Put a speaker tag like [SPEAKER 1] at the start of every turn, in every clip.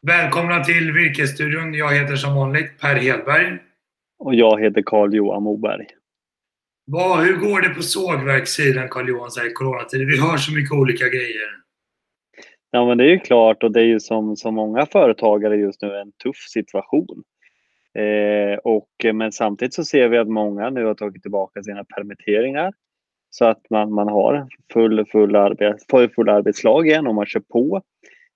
[SPEAKER 1] Välkomna till Virkesstudion. Jag heter som vanligt Per Hedberg.
[SPEAKER 2] Och jag heter Carl-Johan Moberg.
[SPEAKER 1] Vad, hur går det på sågverkssidan Carl-Johan i coronatider? Vi hör så mycket olika grejer.
[SPEAKER 2] Ja men det är ju klart och det är ju som, som många företagare just nu en tuff situation. Eh, och, men samtidigt så ser vi att många nu har tagit tillbaka sina permitteringar. Så att man, man har full, full, arbets, full arbetslag igen och man kör på.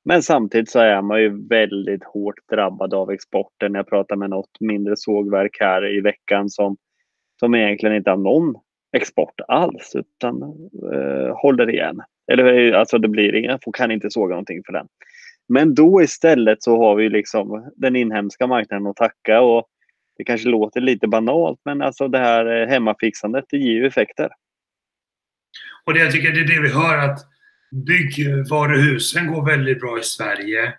[SPEAKER 2] Men samtidigt så är man ju väldigt hårt drabbad av exporten. Jag pratade med något mindre sågverk här i veckan som, som egentligen inte har någon export alls utan eh, håller igen. Eller alltså det blir inga, kan inte såga någonting för den. Men då istället så har vi liksom den inhemska marknaden att tacka och det kanske låter lite banalt men alltså det här eh, hemmafixandet det ger ju effekter.
[SPEAKER 1] Och det jag tycker det är det vi hör att byggvaruhusen går väldigt bra i Sverige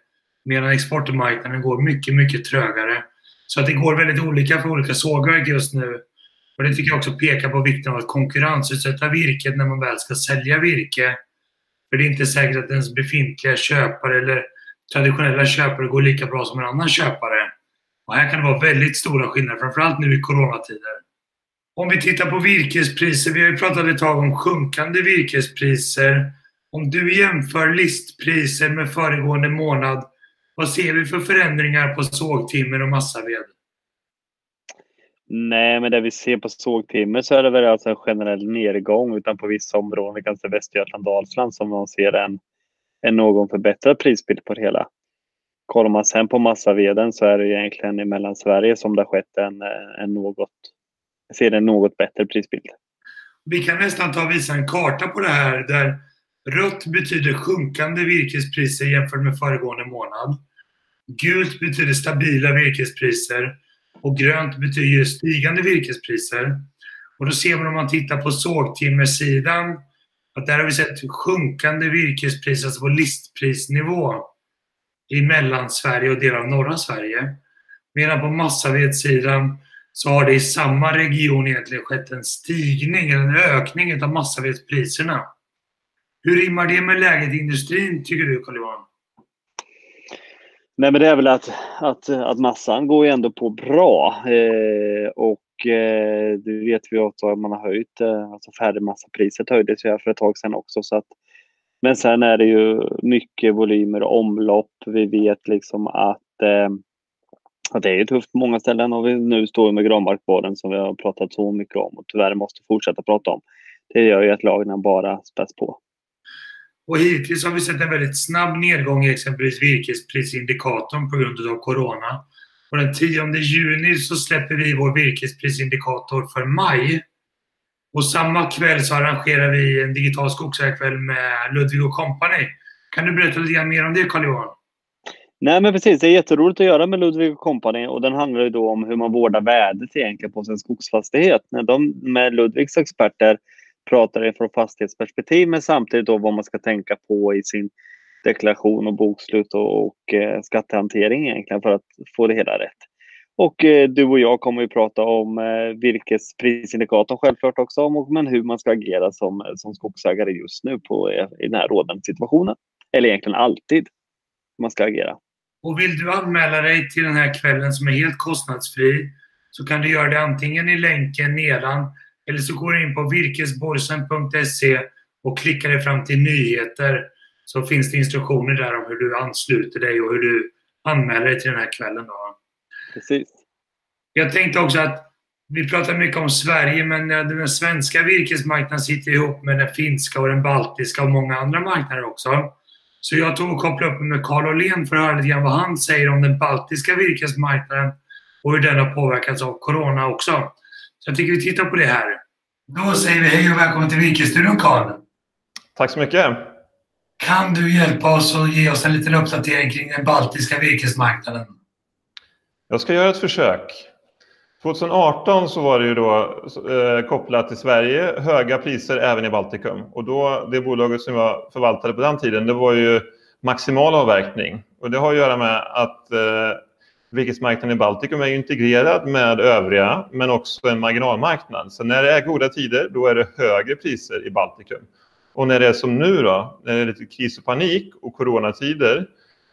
[SPEAKER 1] medan exportmarknaden går mycket, mycket trögare. Så att det går väldigt olika för olika sågverk just nu. Och det tycker jag också pekar på vikten av att konkurrensutsätta virket när man väl ska sälja virke. För det är inte säkert att ens befintliga köpare eller traditionella köpare går lika bra som en annan köpare. Och här kan det vara väldigt stora skillnader, framförallt nu i coronatider. Om vi tittar på virkespriser, vi har ju pratat ett tag om sjunkande virkespriser. Om du jämför listpriser med föregående månad, vad ser vi för förändringar på sågtimmer och massaved?
[SPEAKER 2] Nej, men det vi ser på sågtimmer så är det väl alltså en generell nedgång utan på vissa områden, kanske Västergötland, Dalsland, som man ser en, en någon förbättrad prisbild på det hela. Kollar man sen på massaveden så är det egentligen i Mellansverige som det har skett en, en något, ser en något bättre prisbild.
[SPEAKER 1] Vi kan nästan ta och visa en karta på det här där rött betyder sjunkande virkespriser jämfört med föregående månad. Gult betyder stabila virkespriser och grönt betyder stigande virkespriser. Och då ser man om man tittar på sågtimmersidan att där har vi sett sjunkande virkespriser, alltså på listprisnivå i Mellansverige och delar av norra Sverige. Medan på massavedssidan så har det i samma region egentligen skett en stigning, en ökning av massavedspriserna. Hur rimmar det med läget i industrin tycker du Carl-Johan?
[SPEAKER 2] Nej men det är väl att, att, att massan går ju ändå på bra. Eh, och eh, det vet vi också att man har höjt, eh, alltså färdigmassapriset höjdes ju för ett tag sedan också. Så att, men sen är det ju mycket volymer och omlopp. Vi vet liksom att, eh, att det är tufft på många ställen och vi nu står med granbarkborren som vi har pratat så mycket om och tyvärr måste fortsätta prata om. Det gör ju att lagren bara späs på.
[SPEAKER 1] Och hittills har vi sett en väldigt snabb nedgång i exempelvis virkesprisindikatorn på grund av Corona. Och den 10 juni så släpper vi vår virkesprisindikator för maj. Och samma kväll så arrangerar vi en digital skogsägarkväll med Ludvig och Company. Kan du berätta lite mer om det Carl-Johan?
[SPEAKER 2] Nej men precis, det är jätteroligt att göra med Ludvig Company och den handlar ju då om hur man vårdar värdet egentligen på sin skogsfastighet. När de med Ludvigs experter pratar från fastighetsperspektiv men samtidigt då vad man ska tänka på i sin deklaration och bokslut och, och eh, skattehantering egentligen för att få det hela rätt. Och eh, du och jag kommer ju prata om eh, virkesprisindikatorn självklart också, om, men hur man ska agera som, som skogsägare just nu på, eh, i den här rådande situationen. Eller egentligen alltid man ska agera.
[SPEAKER 1] Och vill du anmäla dig till den här kvällen som är helt kostnadsfri så kan du göra det antingen i länken nedan eller så går du in på virkesborsen.se och klickar dig fram till nyheter så finns det instruktioner där om hur du ansluter dig och hur du anmäler dig till den här kvällen. Då.
[SPEAKER 2] Precis.
[SPEAKER 1] Jag tänkte också att vi pratar mycket om Sverige men den svenska virkesmarknaden sitter ihop med den finska och den baltiska och många andra marknader också. Så jag tog och kopplade upp med Carl Åhlén för att höra lite grann vad han säger om den baltiska virkesmarknaden och hur den har påverkats av Corona också. Så jag tycker vi tittar på det här. Då säger vi hej och välkommen till Virkesstudion Carl.
[SPEAKER 3] Tack så mycket.
[SPEAKER 1] Kan du hjälpa oss och ge oss en liten uppdatering kring den baltiska virkesmarknaden?
[SPEAKER 3] Jag ska göra ett försök. 2018 så var det ju då eh, kopplat till Sverige, höga priser även i Baltikum. Och då, det bolaget som jag förvaltade på den tiden, det var ju maximal avverkning. Och det har att göra med att eh, virkesmarknaden i Baltikum är integrerad med övriga, men också en marginalmarknad. Så när det är goda tider, då är det högre priser i Baltikum. Och när det är som nu då, när det är lite kris och panik och coronatider,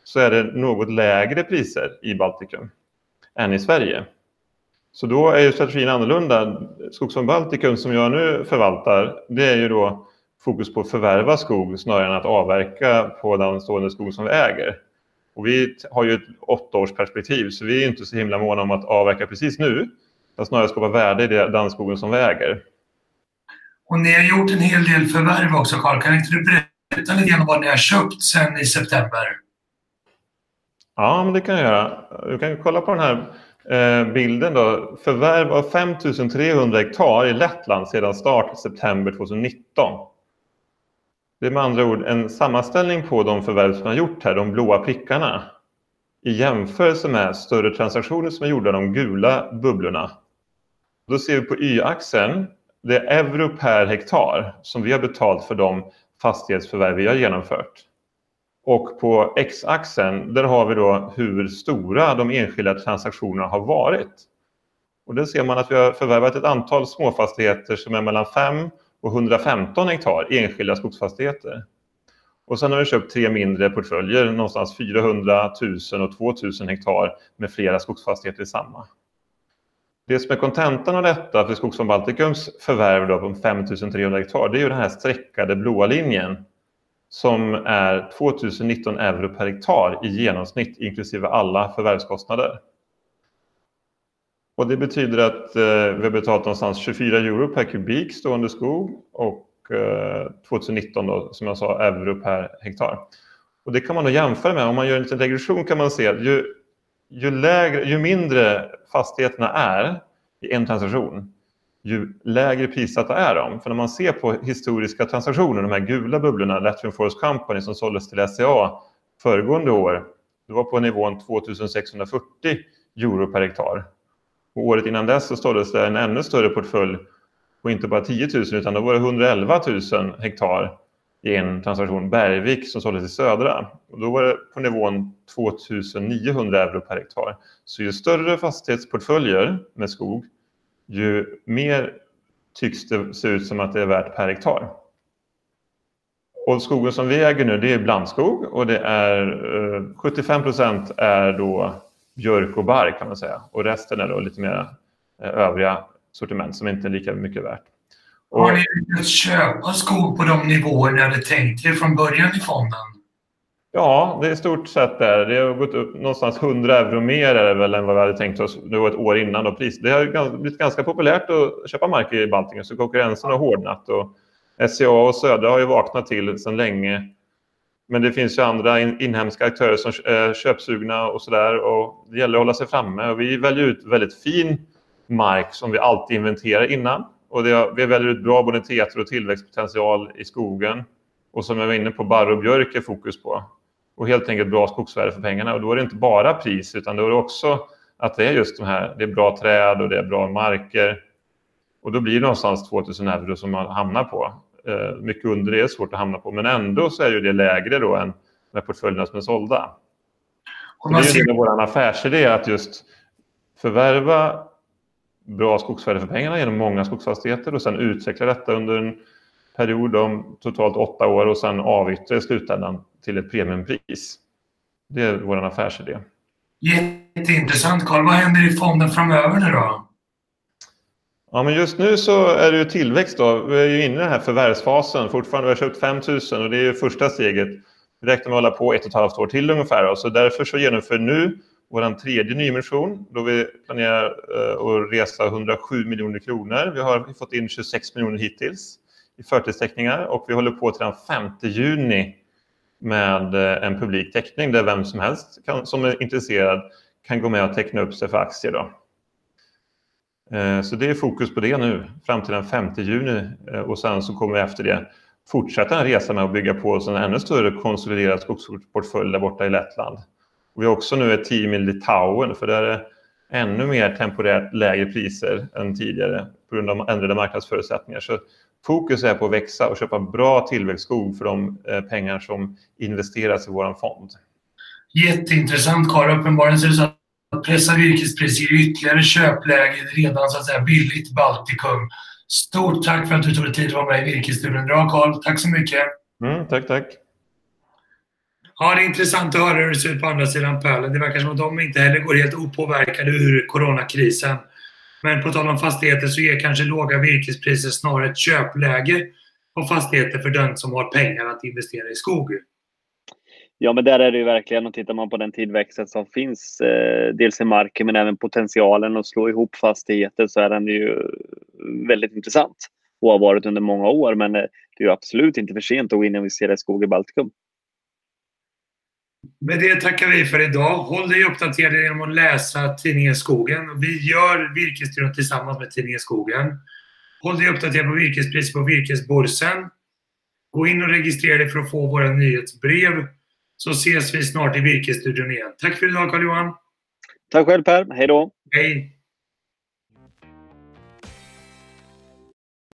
[SPEAKER 3] så är det något lägre priser i Baltikum än i Sverige. Så då är ju strategin annorlunda. Skogsfond Baltikum som jag nu förvaltar, det är ju då fokus på att förvärva skog snarare än att avverka på den stående skog som vi äger. Och vi har ju ett åttaårsperspektiv så vi är inte så himla måna om att avverka precis nu, utan snarare skapa värde i den skogen som vi äger.
[SPEAKER 1] Och ni har gjort en hel del förvärv också, Carl. Kan inte du berätta lite grann om vad ni har köpt sen i september?
[SPEAKER 3] Ja, men det kan jag göra. Du kan kolla på den här eh, bilden. Då. Förvärv av 5 300 hektar i Lettland sedan start september 2019. Det är med andra ord en sammanställning på de förvärv som har gjort här, de blåa prickarna, i jämförelse med större transaktioner som är gjorda, de gula bubblorna. Då ser vi på y-axeln, det är euro per hektar som vi har betalt för de fastighetsförvärv vi har genomfört. Och på x-axeln, där har vi då hur stora de enskilda transaktionerna har varit. Och där ser man att vi har förvärvat ett antal småfastigheter som är mellan 5 och 115 hektar enskilda skogsfastigheter. Och sen har vi köpt tre mindre portföljer, någonstans 400 000 och 2000 hektar med flera skogsfastigheter i samma. Det som är kontentan av detta för Skogsfond Baltikums förvärv då på 5300 hektar, det är ju den här streckade blåa linjen som är 2019 euro per hektar i genomsnitt inklusive alla förvärvskostnader. Och det betyder att eh, vi har betalat någonstans 24 euro per kubik stående skog och eh, 2019 då, som jag sa, euro per hektar. Och det kan man då jämföra med, om man gör en liten regression kan man se att ju, ju, lägre, ju mindre fastigheterna är i en transaktion, ju lägre prissatta är de. För när man ser på historiska transaktioner, de här gula bubblorna, Latin Forest Company som såldes till SCA föregående år, det var på nivån 2640 euro per hektar. Och året innan dess så såldes det en ännu större portfölj på inte bara 10 000 utan då var det 111 000 hektar i en transaktion, Bergvik, som såldes i södra. Och då var det på nivån 2 900 euro per hektar. Så ju större fastighetsportföljer med skog, ju mer tycks det se ut som att det är värt per hektar. Och skogen som vi äger nu, det är blandskog och det är 75 eh, procent är då björk och barr kan man säga. Och resten är då lite mer eh, övriga sortiment som inte är lika mycket värt.
[SPEAKER 1] Och... Har ni lyckats köpa skog på de nivåer ni hade tänkt er från början i fonden?
[SPEAKER 3] Ja, det är i stort sett där. Det har gått upp någonstans 100 euro mer är det väl än vad vi hade tänkt oss. Det var ett år innan. Och pris. Det har blivit ganska populärt att köpa mark i Baltikum så konkurrensen har hårdnat. Och SCA och Södra har ju vaknat till sedan länge. Men det finns ju andra inhemska aktörer som är eh, köpsugna och sådär. Det gäller att hålla sig framme. Och vi väljer ut väldigt fin mark som vi alltid inventerar innan. Och det, vi väljer ut bra boniteter och tillväxtpotential i skogen. Och som jag var inne på, barr och björk är fokus på. Och helt enkelt bra skogsvärde för pengarna. Och då är det inte bara pris, utan då är det också att det är just de här, det är bra träd och det är bra marker. Och då blir det någonstans 2000 euro som man hamnar på. Eh, mycket under det är svårt att hamna på, men ändå så är ju det lägre då än med portföljerna som är sålda. Och det är ju vår affärsidé att just förvärva bra skogsvärde för pengarna genom många skogsfastigheter och sen utveckla detta under en period om totalt åtta år och sen avyttra i slutändan till ett premiumpris. Det är vår affärsidé.
[SPEAKER 1] Jätteintressant Carl. Vad händer i fonden framöver nu då?
[SPEAKER 3] Ja, men just nu så är det ju tillväxt. Då. Vi är ju inne i den här förvärvsfasen fortfarande. Vi har köpt 5 000 och det är ju första steget. Vi räknar med att hålla på ett och ett halvt år till ungefär. Då. Så därför så genomför vi nu vår tredje nyemission då vi planerar eh, att resa 107 miljoner kronor. Vi har fått in 26 miljoner hittills i förtidsteckningar och vi håller på till den 5 juni med eh, en publik teckning där vem som helst kan, som är intresserad kan gå med och teckna upp sig för aktier. Då. Eh, så det är fokus på det nu fram till den 5 juni eh, och sen så kommer vi efter det fortsätta en resa med att bygga på oss en ännu större konsoliderad skogsportfölj där borta i Lettland. Och vi har också nu ett team i Litauen för där är det ännu mer temporärt lägre priser än tidigare på grund av ändrade marknadsförutsättningar. Så fokus är på att växa och köpa bra tillväxtskog för de eh, pengar som investeras i vår fond.
[SPEAKER 1] Jätteintressant Karl. Uppenbarligen så är det så att pressa virkespris ger ytterligare köpläge redan så att säga billigt Baltikum. Stort tack för att du tog dig tid att vara med i Virkesstudion idag Karl. Tack så mycket.
[SPEAKER 3] Mm, tack, tack.
[SPEAKER 1] Ja, det är intressant att höra hur det ser ut på andra sidan pölen. Det verkar som att de inte heller går helt opåverkade ur coronakrisen. Men på tal om fastigheter så ger kanske låga virkespriser snarare ett köpläge på fastigheter för den som har pengar att investera i skog.
[SPEAKER 2] Ja, men där är det ju verkligen, och tittar man på den tillväxten som finns, eh, dels i marken men även potentialen att slå ihop fastigheter så är den ju väldigt intressant och har varit under många år. Men eh, det är ju absolut inte för sent att gå in och investera i skog i Baltikum.
[SPEAKER 1] Med det tackar vi för idag. Håll dig uppdaterad genom att läsa tidningen Skogen. Vi gör Virkesstudion tillsammans med tidningen Skogen. Håll dig uppdaterad på virkespriset på Virkesbörsen. Gå in och registrera dig för att få våra nyhetsbrev. Så ses vi snart i Virkesstudion igen. Tack för idag Carl-Johan.
[SPEAKER 2] Tack själv Per. Hej då.
[SPEAKER 1] Hej.